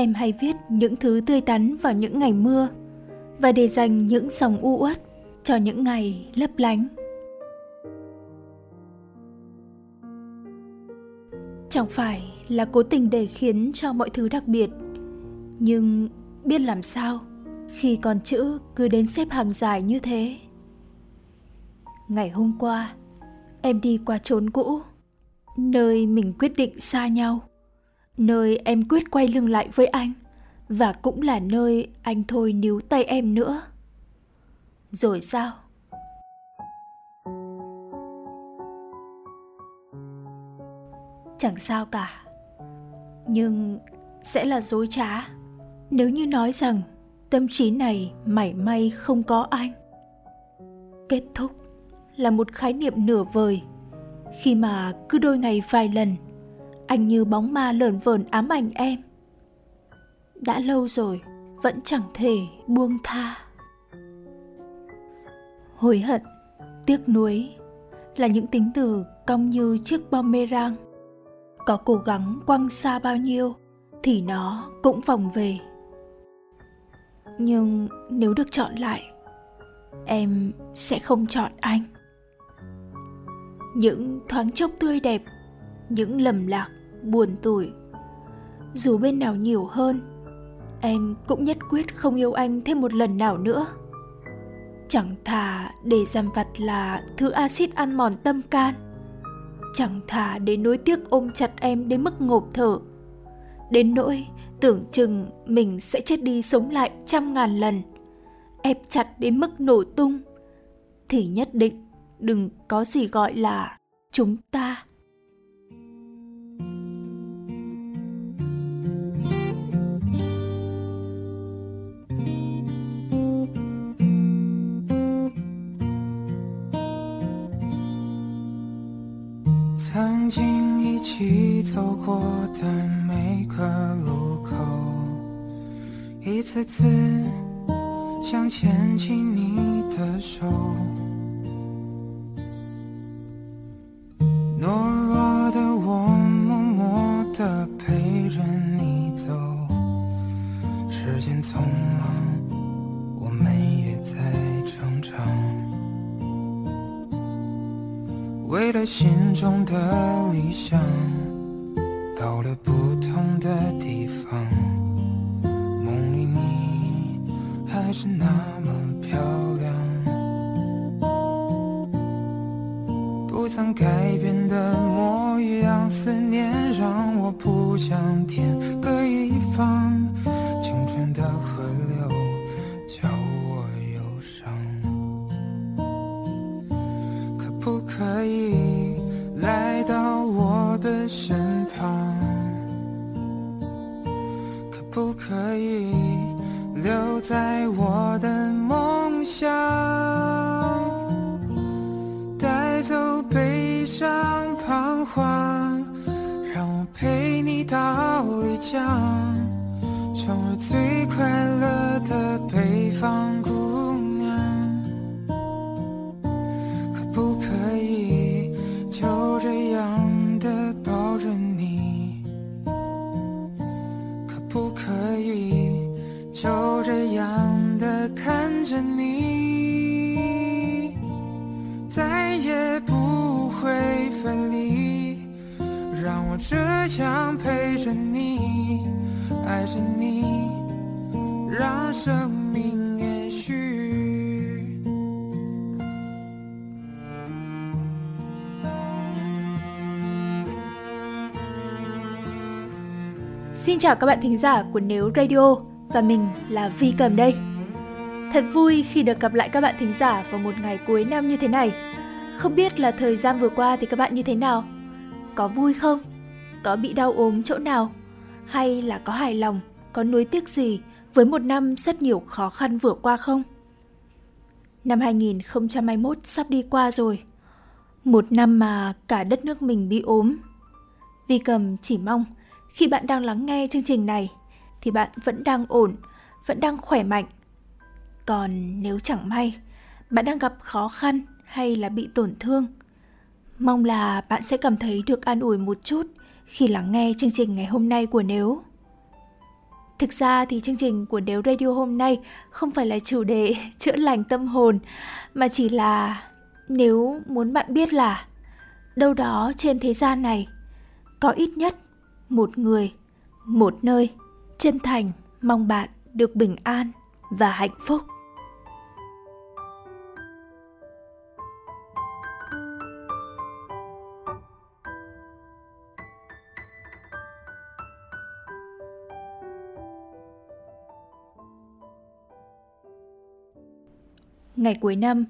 em hay viết những thứ tươi tắn vào những ngày mưa và để dành những dòng u uất cho những ngày lấp lánh. Chẳng phải là cố tình để khiến cho mọi thứ đặc biệt, nhưng biết làm sao khi con chữ cứ đến xếp hàng dài như thế. Ngày hôm qua, em đi qua chốn cũ, nơi mình quyết định xa nhau, nơi em quyết quay lưng lại với anh, và cũng là nơi anh thôi níu tay em nữa. Rồi sao? Chẳng sao cả. Nhưng sẽ là dối trá nếu như nói rằng tâm trí này mảy may không có anh. Kết thúc là một khái niệm nửa vời khi mà cứ đôi ngày vài lần anh như bóng ma lởn vởn ám ảnh em. Đã lâu rồi, vẫn chẳng thể buông tha. Hối hận, tiếc nuối là những tính từ cong như chiếc bom mê rang có cố gắng quăng xa bao nhiêu thì nó cũng vòng về. Nhưng nếu được chọn lại, em sẽ không chọn anh. Những thoáng chốc tươi đẹp, những lầm lạc buồn tủi. Dù bên nào nhiều hơn, em cũng nhất quyết không yêu anh thêm một lần nào nữa. Chẳng thà để dằm vặt là thứ axit ăn mòn tâm can. Chẳng thà để nối tiếc ôm chặt em đến mức ngộp thở. Đến nỗi tưởng chừng mình sẽ chết đi sống lại trăm ngàn lần, ép chặt đến mức nổ tung, thì nhất định đừng có gì gọi là chúng ta 一次次想牵起你的手。懦弱的我，默默的陪着你走。时间匆忙，我们也在成长。为了心中的理想，到了不同的地方。你还是那么漂亮。不曾改变的模样，思念让我不想天各一方。青春的河流叫我忧伤，可不可以来到我的身旁？可不可以留在我的梦乡？带走悲伤彷徨，让我陪你到丽江，成为最快乐的北方 chào các bạn thính giả của Nếu Radio và mình là Vi Cầm đây. Thật vui khi được gặp lại các bạn thính giả vào một ngày cuối năm như thế này. Không biết là thời gian vừa qua thì các bạn như thế nào? Có vui không? Có bị đau ốm chỗ nào? Hay là có hài lòng, có nuối tiếc gì với một năm rất nhiều khó khăn vừa qua không? Năm 2021 sắp đi qua rồi. Một năm mà cả đất nước mình bị ốm. Vi Cầm chỉ mong khi bạn đang lắng nghe chương trình này thì bạn vẫn đang ổn, vẫn đang khỏe mạnh. Còn nếu chẳng may bạn đang gặp khó khăn hay là bị tổn thương, mong là bạn sẽ cảm thấy được an ủi một chút khi lắng nghe chương trình ngày hôm nay của Nếu. Thực ra thì chương trình của Nếu Radio hôm nay không phải là chủ đề chữa lành tâm hồn, mà chỉ là nếu muốn bạn biết là đâu đó trên thế gian này có ít nhất một người, một nơi chân thành mong bạn được bình an và hạnh phúc. Ngày cuối năm,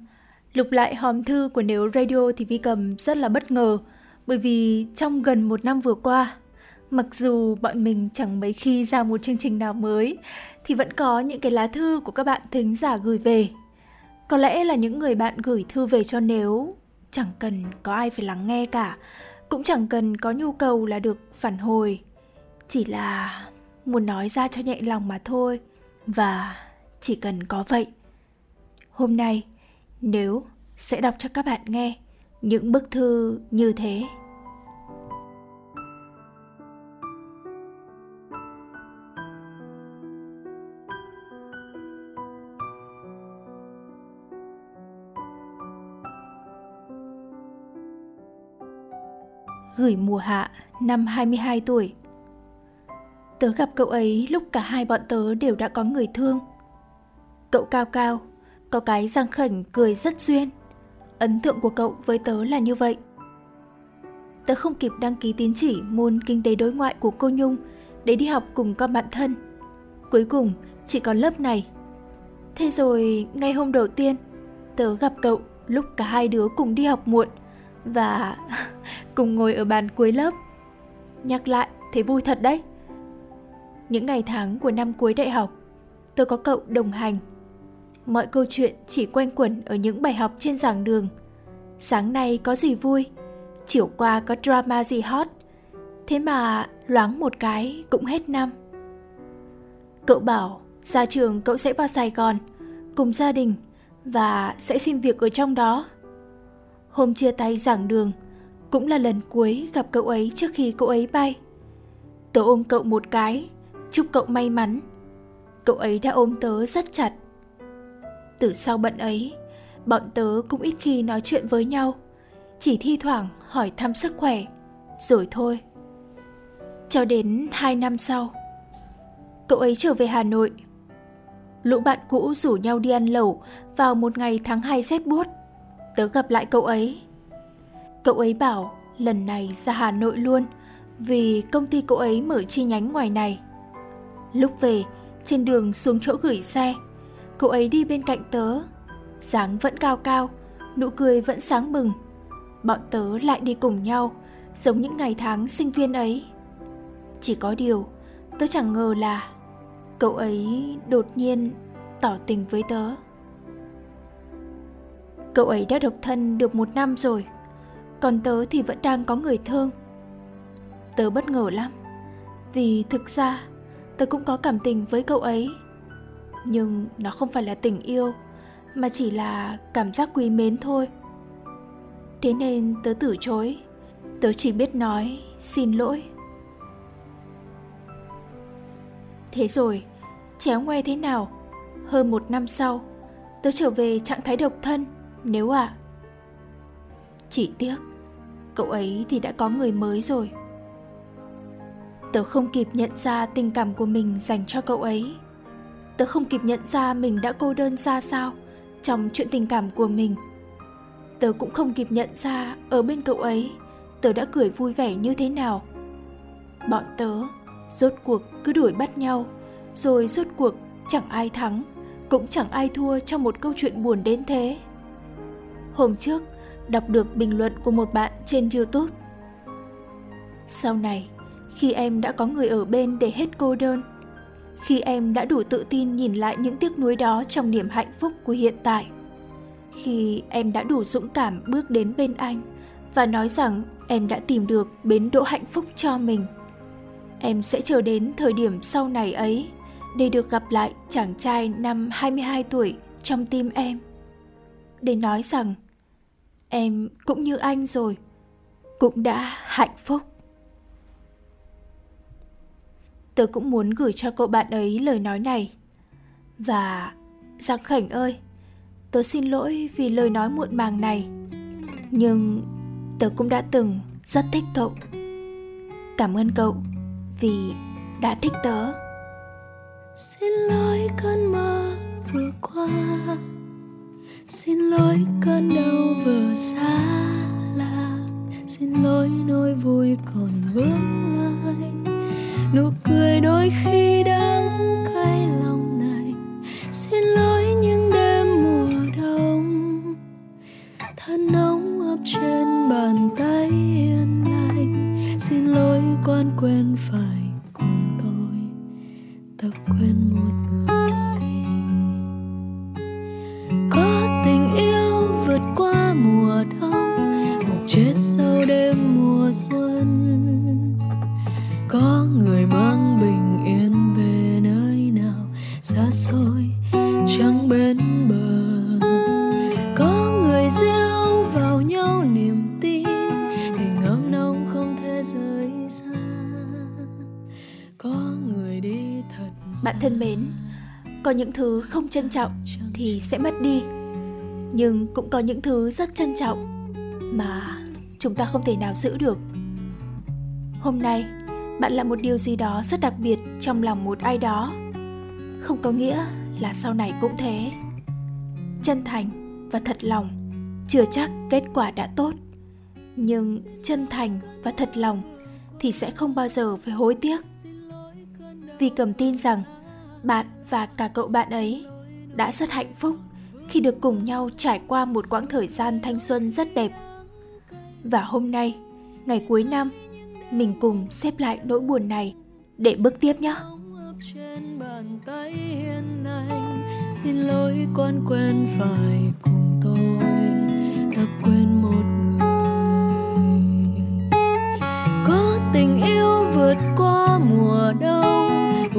lục lại hòm thư của Nếu Radio thì Vi Cầm rất là bất ngờ bởi vì trong gần một năm vừa qua, mặc dù bọn mình chẳng mấy khi ra một chương trình nào mới thì vẫn có những cái lá thư của các bạn thính giả gửi về. Có lẽ là những người bạn gửi thư về cho Nếu chẳng cần có ai phải lắng nghe cả, cũng chẳng cần có nhu cầu là được phản hồi, chỉ là muốn nói ra cho nhẹ lòng mà thôi và chỉ cần có vậy Hôm nay, nếu sẽ đọc cho các bạn nghe những bức thư như thế. Gửi mùa hạ năm 22 tuổi. Tớ gặp cậu ấy lúc cả hai bọn tớ đều đã có người thương. Cậu cao cao, có cái răng khảnh cười rất duyên. Ấn tượng của cậu với tớ là như vậy. Tớ không kịp đăng ký tín chỉ môn kinh tế đối ngoại của cô Nhung để đi học cùng con bạn thân. Cuối cùng chỉ còn lớp này. Thế rồi ngay hôm đầu tiên, tớ gặp cậu lúc cả hai đứa cùng đi học muộn và cùng ngồi ở bàn cuối lớp. Nhắc lại thấy vui thật đấy. Những ngày tháng của năm cuối đại học, tôi có cậu đồng hành mọi câu chuyện chỉ quanh quẩn ở những bài học trên giảng đường. Sáng nay có gì vui, chiều qua có drama gì hot, thế mà loáng một cái cũng hết năm. Cậu bảo ra trường cậu sẽ vào Sài Gòn cùng gia đình và sẽ xin việc ở trong đó. Hôm chia tay giảng đường cũng là lần cuối gặp cậu ấy trước khi cậu ấy bay. Tớ ôm cậu một cái, chúc cậu may mắn. Cậu ấy đã ôm tớ rất chặt từ sau bận ấy, bọn tớ cũng ít khi nói chuyện với nhau, chỉ thi thoảng hỏi thăm sức khỏe, rồi thôi. Cho đến hai năm sau, cậu ấy trở về Hà Nội. Lũ bạn cũ rủ nhau đi ăn lẩu vào một ngày tháng hai rét buốt. Tớ gặp lại cậu ấy. Cậu ấy bảo lần này ra Hà Nội luôn vì công ty cậu ấy mở chi nhánh ngoài này. Lúc về, trên đường xuống chỗ gửi xe, Cậu ấy đi bên cạnh tớ, dáng vẫn cao cao, nụ cười vẫn sáng bừng. Bọn tớ lại đi cùng nhau, giống những ngày tháng sinh viên ấy. Chỉ có điều, tớ chẳng ngờ là cậu ấy đột nhiên tỏ tình với tớ. Cậu ấy đã độc thân được một năm rồi, còn tớ thì vẫn đang có người thương. Tớ bất ngờ lắm, vì thực ra tớ cũng có cảm tình với cậu ấy. Nhưng nó không phải là tình yêu mà chỉ là cảm giác quý mến thôi. Thế nên tớ từ chối. Tớ chỉ biết nói xin lỗi. Thế rồi chéo ngoe thế nào? Hơn một năm sau tớ trở về trạng thái độc thân nếu ạ. À. chỉ tiếc, cậu ấy thì đã có người mới rồi. Tớ không kịp nhận ra tình cảm của mình dành cho cậu ấy. Tớ không kịp nhận ra mình đã cô đơn ra sao trong chuyện tình cảm của mình. Tớ cũng không kịp nhận ra ở bên cậu ấy, tớ đã cười vui vẻ như thế nào. Bọn tớ rốt cuộc cứ đuổi bắt nhau, rồi rốt cuộc chẳng ai thắng, cũng chẳng ai thua trong một câu chuyện buồn đến thế hôm trước, đọc được bình luận của một bạn trên youtube sau này, khi em đã có người ở bên để hết cô đơn, khi em đã đủ tự tin nhìn lại những tiếc nuối đó trong niềm hạnh phúc của hiện tại, khi em đã đủ dũng cảm bước đến bên anh và nói rằng em đã tìm được bến đỗ hạnh phúc cho mình, em sẽ chờ đến thời điểm sau này ấy để được gặp lại chàng trai năm 22 tuổi trong tim em. Để nói rằng em cũng như anh rồi, cũng đã hạnh phúc. tớ cũng muốn gửi cho cậu bạn ấy lời nói này. Và Giang Khảnh ơi, tớ xin lỗi vì lời nói muộn màng này. Nhưng tớ cũng đã từng rất thích cậu. Cảm ơn cậu vì đã thích tớ. Xin lỗi cơn mơ vừa qua lối. Bạn thân mến, có những thứ không trân trọng thì sẽ mất đi. Nhưng cũng có những thứ rất trân trọng mà chúng ta không thể nào giữ được. Hôm nay, bạn là một điều gì đó rất đặc biệt trong lòng một ai đó. Không có nghĩa là sau này cũng thế. Chân thành và thật lòng chưa chắc kết quả đã tốt. Nhưng chân thành và thật lòng thì sẽ không bao giờ phải hối tiếc. Vì cầm tin rằng bạn và cả cậu bạn ấy đã rất hạnh phúc khi được cùng nhau trải qua một quãng thời gian thanh xuân rất đẹp. Và hôm nay, ngày cuối năm, mình cùng xếp lại nỗi buồn này để bước tiếp nhé. trên bàn tay hiền xin lỗi con quên phải cùng tôi thật quên một người có tình yêu vượt qua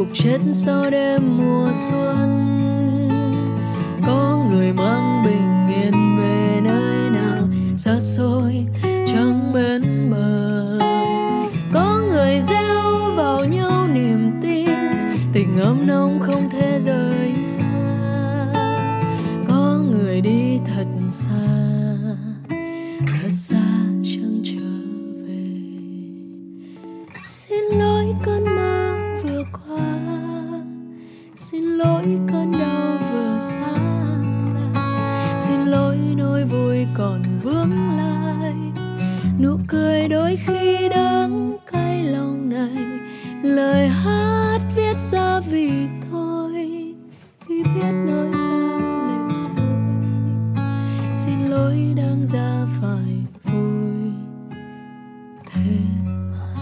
gục chết sau đêm mùa xuân. Có người mang bình yên về nơi nào xa xôi chẳng bên bờ. Có người gieo vào nhau niềm tin, tình ấm nông không thể rời nụ cười đôi khi đắng cay lòng này, lời hát viết ra vì thôi khi biết nói ra lệ rơi xin lỗi đang ra phải vui thế mà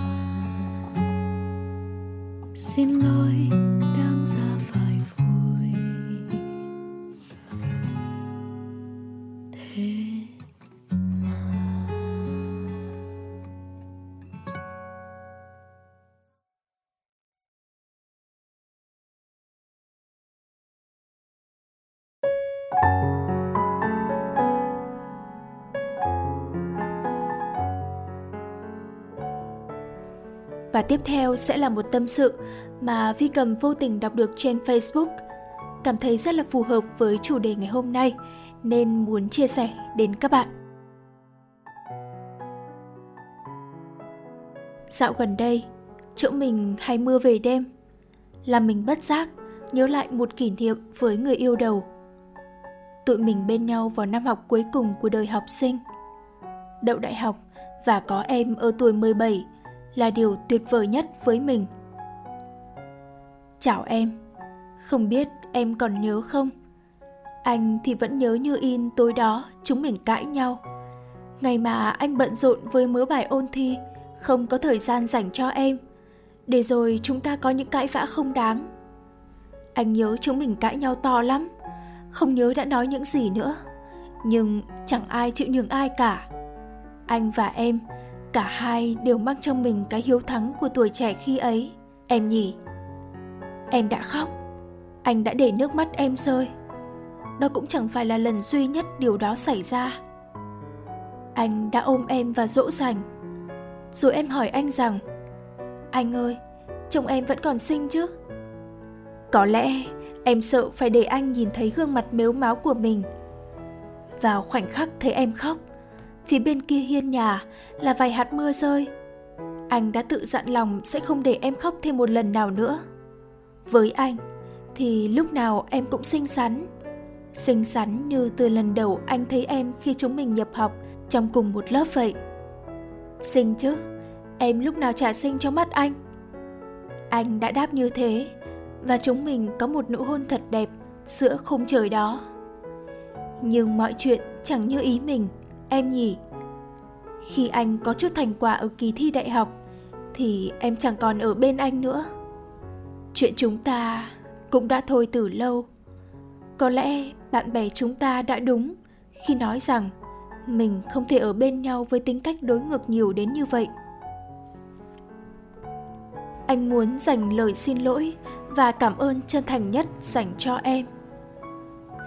xin lỗi. Tiếp theo sẽ là một tâm sự mà Vi Cầm vô tình đọc được trên Facebook. Cảm thấy rất là phù hợp với chủ đề ngày hôm nay nên muốn chia sẻ đến các bạn. Dạo gần đây, chỗ mình hay mưa về đêm, làm mình bất giác nhớ lại một kỷ niệm với người yêu đầu. Tụi mình bên nhau vào năm học cuối cùng của đời học sinh. Đậu đại học và có em ở tuổi 17 là điều tuyệt vời nhất với mình. Chào em, không biết em còn nhớ không? Anh thì vẫn nhớ như in tối đó chúng mình cãi nhau. Ngày mà anh bận rộn với mớ bài ôn thi, không có thời gian dành cho em. Để rồi chúng ta có những cãi vã không đáng. Anh nhớ chúng mình cãi nhau to lắm, không nhớ đã nói những gì nữa. Nhưng chẳng ai chịu nhường ai cả. Anh và em cả hai đều mang trong mình cái hiếu thắng của tuổi trẻ khi ấy. Em nhỉ? Em đã khóc. Anh đã để nước mắt em rơi. Đó cũng chẳng phải là lần duy nhất điều đó xảy ra. Anh đã ôm em và dỗ dành. Rồi em hỏi anh rằng, anh ơi, chồng em vẫn còn sinh chứ? Có lẽ em sợ phải để anh nhìn thấy gương mặt mếu máo của mình. Vào khoảnh khắc thấy em khóc Phía bên kia hiên nhà là vài hạt mưa rơi. Anh đã tự dặn lòng sẽ không để em khóc thêm một lần nào nữa. Với anh, thì lúc nào em cũng xinh xắn. Xinh xắn như từ lần đầu anh thấy em khi chúng mình nhập học trong cùng một lớp vậy. Xinh chứ, em lúc nào trả xinh trong mắt anh. Anh đã đáp như thế, và chúng mình có một nụ hôn thật đẹp giữa khung trời đó. Nhưng mọi chuyện chẳng như ý mình em nhỉ? Khi anh có chút thành quả ở kỳ thi đại học, thì em chẳng còn ở bên anh nữa. Chuyện chúng ta cũng đã thôi từ lâu. Có lẽ bạn bè chúng ta đã đúng khi nói rằng mình không thể ở bên nhau với tính cách đối ngược nhiều đến như vậy. Anh muốn dành lời xin lỗi và cảm ơn chân thành nhất dành cho em.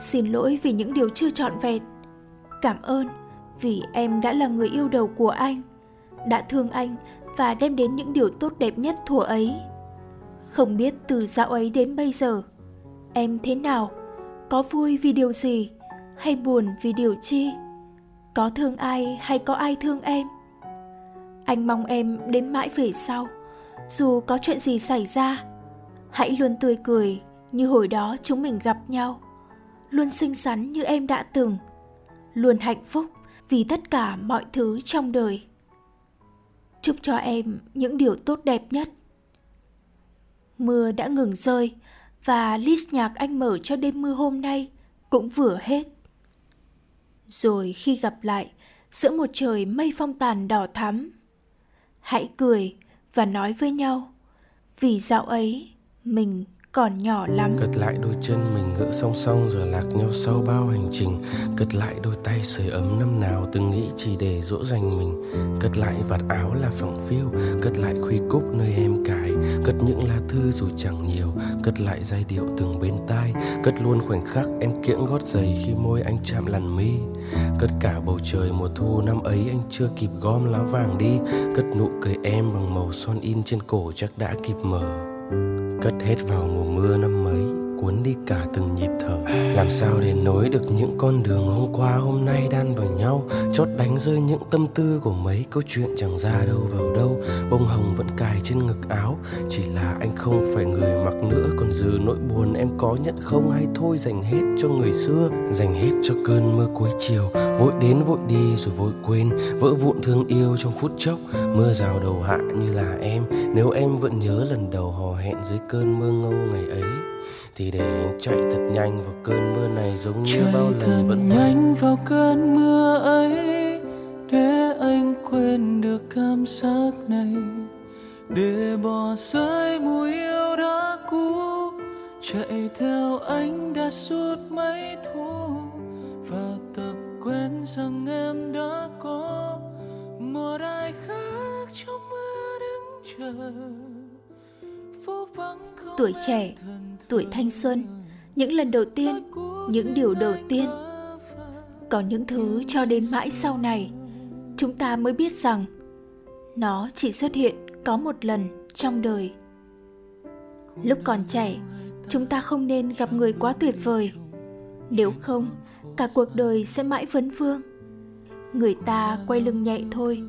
Xin lỗi vì những điều chưa trọn vẹn. Cảm ơn vì em đã là người yêu đầu của anh, đã thương anh và đem đến những điều tốt đẹp nhất thuở ấy. Không biết từ dạo ấy đến bây giờ, em thế nào? Có vui vì điều gì hay buồn vì điều chi? Có thương ai hay có ai thương em? Anh mong em đến mãi về sau, dù có chuyện gì xảy ra, hãy luôn tươi cười như hồi đó chúng mình gặp nhau, luôn xinh xắn như em đã từng, luôn hạnh phúc vì tất cả mọi thứ trong đời chúc cho em những điều tốt đẹp nhất mưa đã ngừng rơi và list nhạc anh mở cho đêm mưa hôm nay cũng vừa hết. Rồi khi gặp lại, giữa một trời mây phong tàn đỏ thắm, hãy cười và nói với nhau, vì dạo ấy mình còn nhỏ lắm. Cất lại đôi chân mình ngỡ song song rồi lạc nhau sau bao hành trình. Cất lại đôi tay sưởi ấm năm nào từng nghĩ chỉ để dỗ dành mình. Cất lại vạt áo là phẳng phiu, cất lại khuy cúc nơi em cài. Cất những lá thư dù chẳng nhiều, cất lại giai điệu từng bên tai. Cất luôn khoảnh khắc em kiễng gót giày khi môi anh chạm làn mi. Cất cả bầu trời mùa thu năm ấy anh chưa kịp gom lá vàng đi. Cất nụ cười em bằng màu son in trên cổ chắc đã kịp mở cất hết vào mùa mưa năm mấy cuốn đi cả từng nhịp thở. Làm sao để nối được những con đường hôm qua, hôm nay đan vào nhau? Chót đánh rơi những tâm tư của mấy câu chuyện chẳng ra đâu vào đâu. Bông hồng vẫn cài trên ngực áo. Chỉ là anh không phải người mặc nữa. Còn dư nỗi buồn em có nhận không? Hay thôi dành hết cho người xưa? Dành hết cho cơn mưa cuối chiều. Vội đến vội đi rồi vội quên. Vỡ vụn thương yêu trong phút chốc. Mưa rào đầu hạ như là em. Nếu em vẫn nhớ lần đầu hò hẹn dưới cơn mưa ngâu ngày ấy thì để anh chạy thật nhanh vào cơn mưa này giống như chạy bao lần vẫn nhanh vào cơn mưa ấy để anh quên được cảm giác này. Để bỏ rơi mùi yêu đã cũ chạy theo anh đã suốt mấy thu. Và tập quen rằng em đã có một ai khác trong mưa đứng chờ tuổi trẻ, tuổi thanh xuân, những lần đầu tiên, những điều đầu tiên. Có những thứ cho đến mãi sau này, chúng ta mới biết rằng nó chỉ xuất hiện có một lần trong đời. Lúc còn trẻ, chúng ta không nên gặp người quá tuyệt vời. Nếu không, cả cuộc đời sẽ mãi vấn vương. Người ta quay lưng nhạy thôi,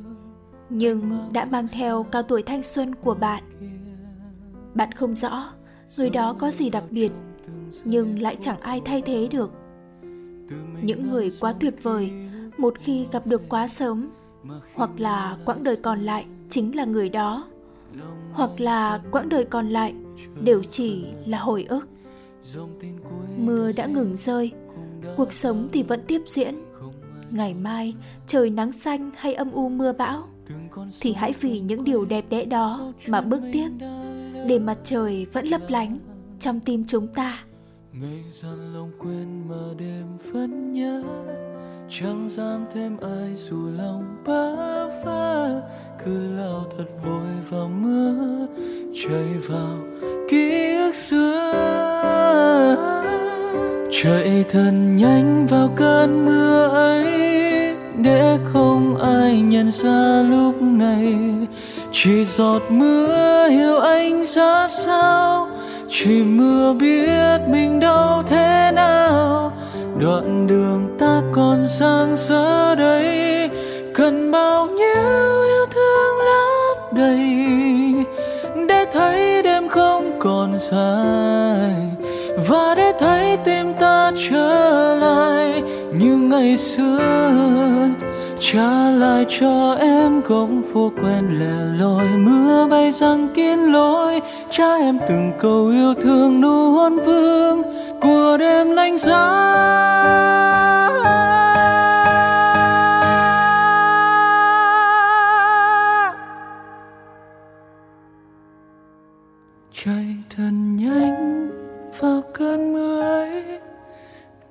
nhưng đã mang theo cao tuổi thanh xuân của bạn bạn không rõ, người đó có gì đặc biệt, nhưng lại chẳng ai thay thế được. Những người quá tuyệt vời, một khi gặp được quá sớm, hoặc là quãng đời còn lại chính là người đó, hoặc là quãng đời còn lại đều chỉ là hồi ức. Mưa đã ngừng rơi, cuộc sống thì vẫn tiếp diễn. Ngày mai, trời nắng xanh hay âm u mưa bão, thì hãy vì những điều đẹp đẽ đó mà bước tiếp để mặt trời vẫn lấp lánh trong tim chúng ta. Ngày gian lòng quên mà đêm vẫn nhớ, chẳng dám thêm ai dù lòng bá phá cứ lao thật vội vào mưa chạy vào ký ức xưa. Chạy thật nhanh vào cơn mưa ấy, để không ai nhận ra lúc này chỉ giọt mưa hiểu anh ra sao? Chỉ mưa biết mình đau thế nào? Đoạn đường ta còn sang giờ đây. Cần bao nhiêu yêu thương lấp đầy để thấy đêm không còn dài và để thấy tim ta trở lại như ngày xưa trả lại cho em góc phố quen lẻ loi. Mưa bay răng kín lối, cha em từng câu yêu thương nụ hôn vương của đêm lạnh giá. Chạy thật nhanh vào cơn mưa ấy,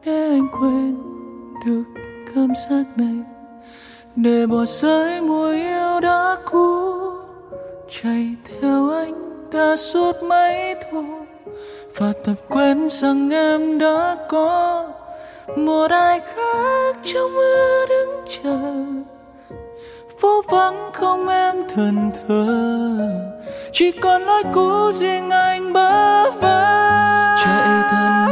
để anh quên được cảm giác này để bỏ rơi mùa yêu đã cũ chạy theo anh đã suốt mấy thu. Và tập quen rằng em đã có một ai khác trong mưa đứng chờ. Phố vắng không em thần thờ, chỉ còn lối cũ riêng anh bơ vơ. Chạy thần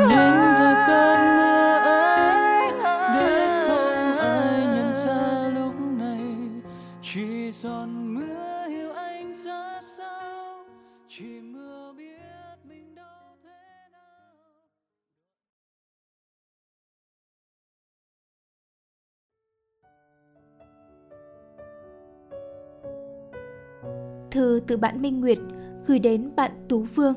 Thư từ bạn Minh Nguyệt gửi đến bạn Tú Phương.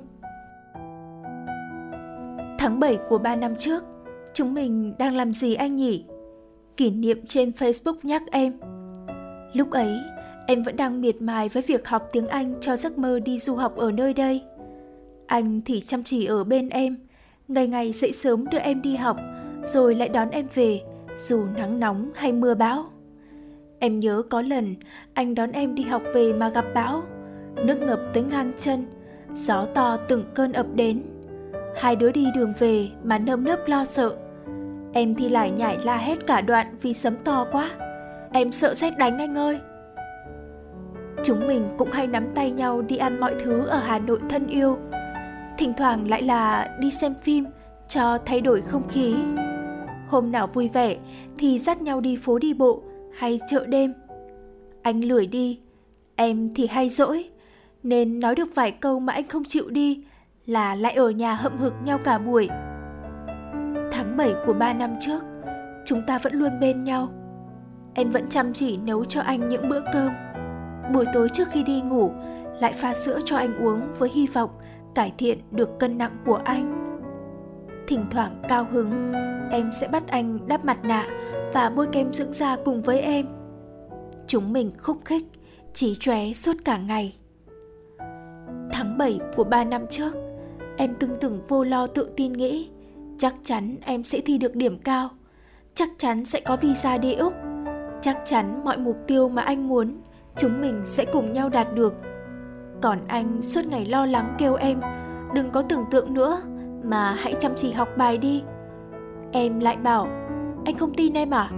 Tháng 7 của 3 năm trước, chúng mình đang làm gì anh nhỉ? Kỷ niệm trên Facebook nhắc em. Lúc ấy, em vẫn đang miệt mài với việc học tiếng Anh cho giấc mơ đi du học ở nơi đây. Anh thì chăm chỉ ở bên em, ngày ngày dậy sớm đưa em đi học, rồi lại đón em về, dù nắng nóng hay mưa bão. Em nhớ có lần anh đón em đi học về mà gặp bão, nước ngập tới ngang chân, gió to từng cơn ập đến. Hai đứa đi đường về mà nơm nớp lo sợ. Em thì lại nhảy la hét cả đoạn vì sấm to quá. Em sợ xét đánh anh ơi. Chúng mình cũng hay nắm tay nhau đi ăn mọi thứ ở Hà Nội thân yêu. Thỉnh thoảng lại là đi xem phim cho thay đổi không khí. Hôm nào vui vẻ thì dắt nhau đi phố đi bộ hay chợ đêm. Anh lười đi, em thì hay dỗi, nên nói được vài câu mà anh không chịu đi là lại ở nhà hậm hực nhau cả buổi. Tháng 7 của 3 năm trước, chúng ta vẫn luôn bên nhau. Em vẫn chăm chỉ nấu cho anh những bữa cơm. Buổi tối trước khi đi ngủ, lại pha sữa cho anh uống với hy vọng cải thiện được cân nặng của anh. Thỉnh thoảng cao hứng, em sẽ bắt anh đắp mặt nạ và bôi kem dưỡng da cùng với em. Chúng mình khúc khích, chỉ chóe suốt cả ngày. Tháng 7 của 3 năm trước, em từng từng vô lo tự tin nghĩ chắc chắn em sẽ thi được điểm cao, chắc chắn sẽ có visa đi Úc, chắc chắn mọi mục tiêu mà anh muốn chúng mình sẽ cùng nhau đạt được. Còn anh suốt ngày lo lắng kêu em đừng có tưởng tượng nữa mà hãy chăm chỉ học bài đi. Em lại bảo anh không tin em à?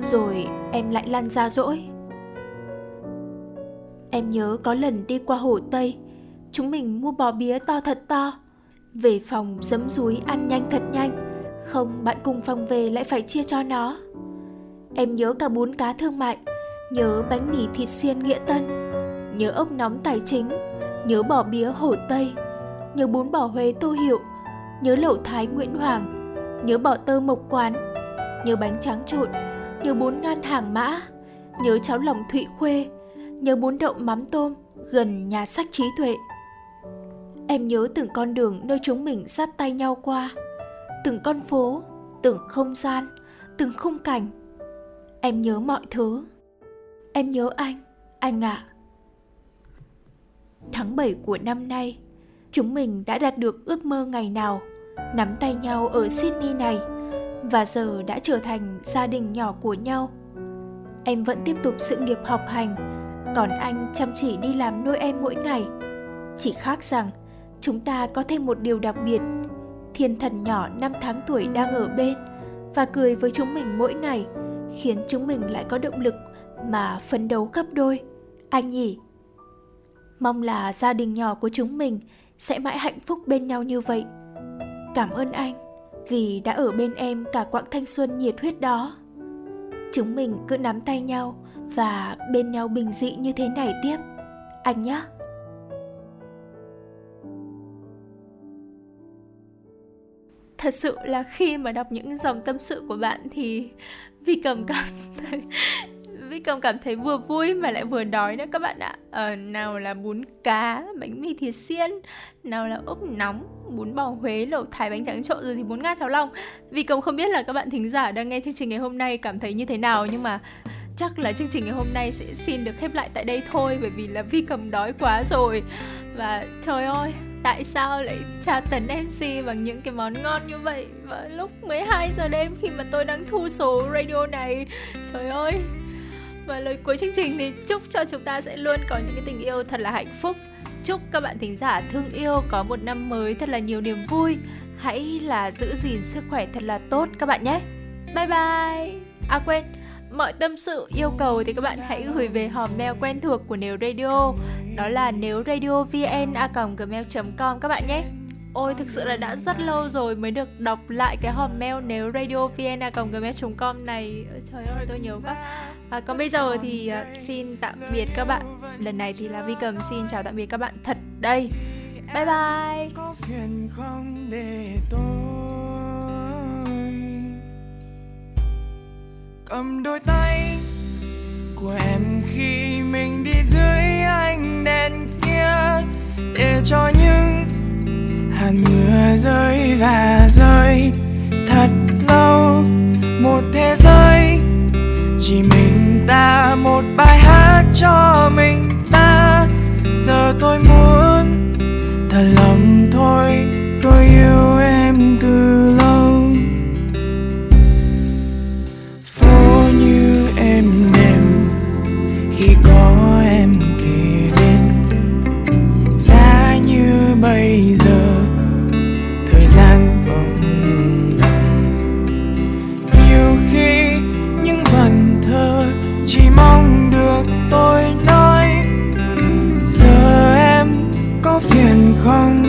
Rồi em lại lăn ra dỗi. Em nhớ có lần đi qua hồ Tây, chúng mình mua bò bía to thật to. Về phòng giấm rúi ăn nhanh thật nhanh, không bạn cùng phòng về lại phải chia cho nó. Em nhớ cả bún cá thương mại, nhớ bánh mì thịt xiên nghĩa tân, nhớ ốc nóng tài chính, nhớ bò bía hồ Tây, nhớ bún bò Huế tô hiệu, nhớ lẩu thái Nguyễn Hoàng, nhớ bò tơ mộc quán, nhớ bánh tráng trộn, nhớ bún ngan hàng mã, nhớ cháo lòng Thụy Khuê, nhớ bún đậu mắm tôm gần nhà sách trí tuệ. Em nhớ từng con đường nơi chúng mình sát tay nhau qua, từng con phố, từng không gian, từng khung cảnh. Em nhớ mọi thứ. Em nhớ anh, anh ạ. À. Tháng 7 của năm nay, chúng mình đã đạt được ước mơ ngày nào nắm tay nhau ở Sydney này và giờ đã trở thành gia đình nhỏ của nhau. Em vẫn tiếp tục sự nghiệp học hành, còn anh chăm chỉ đi làm nuôi em mỗi ngày. Chỉ khác rằng chúng ta có thêm một điều đặc biệt. Thiên thần nhỏ 5 tháng tuổi đang ở bên và cười với chúng mình mỗi ngày, khiến chúng mình lại có động lực mà phấn đấu gấp đôi. Anh nhỉ? Mong là gia đình nhỏ của chúng mình sẽ mãi hạnh phúc bên nhau như vậy. Cảm ơn anh vì đã ở bên em cả quãng thanh xuân nhiệt huyết đó. Chúng mình cứ nắm tay nhau và bên nhau bình dị như thế này tiếp. Anh nhé. Thật sự là khi mà đọc những dòng tâm sự của bạn thì Vi Cầm cảm thấy Vi Cầm cảm thấy vừa vui mà lại vừa đói nữa các bạn ạ. Ờ, Nào là bún cá, bánh mì thịt xiên Nào là ốc nóng, bún bò Huế, lẩu thái, bánh trắng trộn rồi thì bún nga cháo lòng. Vi Cầm không biết là các bạn thính giả đang nghe chương trình ngày hôm nay cảm thấy như thế nào Nhưng mà chắc là chương trình ngày hôm nay sẽ xin được khép lại tại đây thôi Bởi vì là Vi Cầm đói quá rồi. Và trời ơi, tại sao lại tra tấn MC bằng những cái món ngon như vậy? Vào lúc 12 giờ đêm khi mà tôi đang thu số radio này trời ơi và lời cuối chương trình thì chúc cho chúng ta sẽ luôn có những cái tình yêu thật là hạnh phúc. Chúc các bạn thính giả thương yêu, có một năm mới thật là nhiều niềm vui. Hãy là giữ gìn sức khỏe thật là tốt các bạn nhé. Bye bye. À quên. Mọi tâm sự, yêu cầu thì các bạn hãy gửi về hòm mail quen thuộc của Nếu Radio. Đó là nếu radio vn a gmail.com các bạn nhé. Ôi thực sự là đã rất lâu rồi mới được đọc lại cái hòm mail nếu radio vienna gmail.com này. Trời ơi tôi nhớ quá. À, Còn bây giờ thì à, xin tạm biệt các bạn. Lần này thì là Vi Cầm xin chào tạm biệt các bạn thật đây. Bye bye. Có phiền không để tôi? Cầm đôi tay của em khi mình đi dưới ánh đèn kia để cho những hạt mưa rơi và rơi thật lâu, một thế giới. Chỉ mình ta một bài hát cho mình ta. Giờ tôi muốn thật lòng thôi, tôi yêu em. Không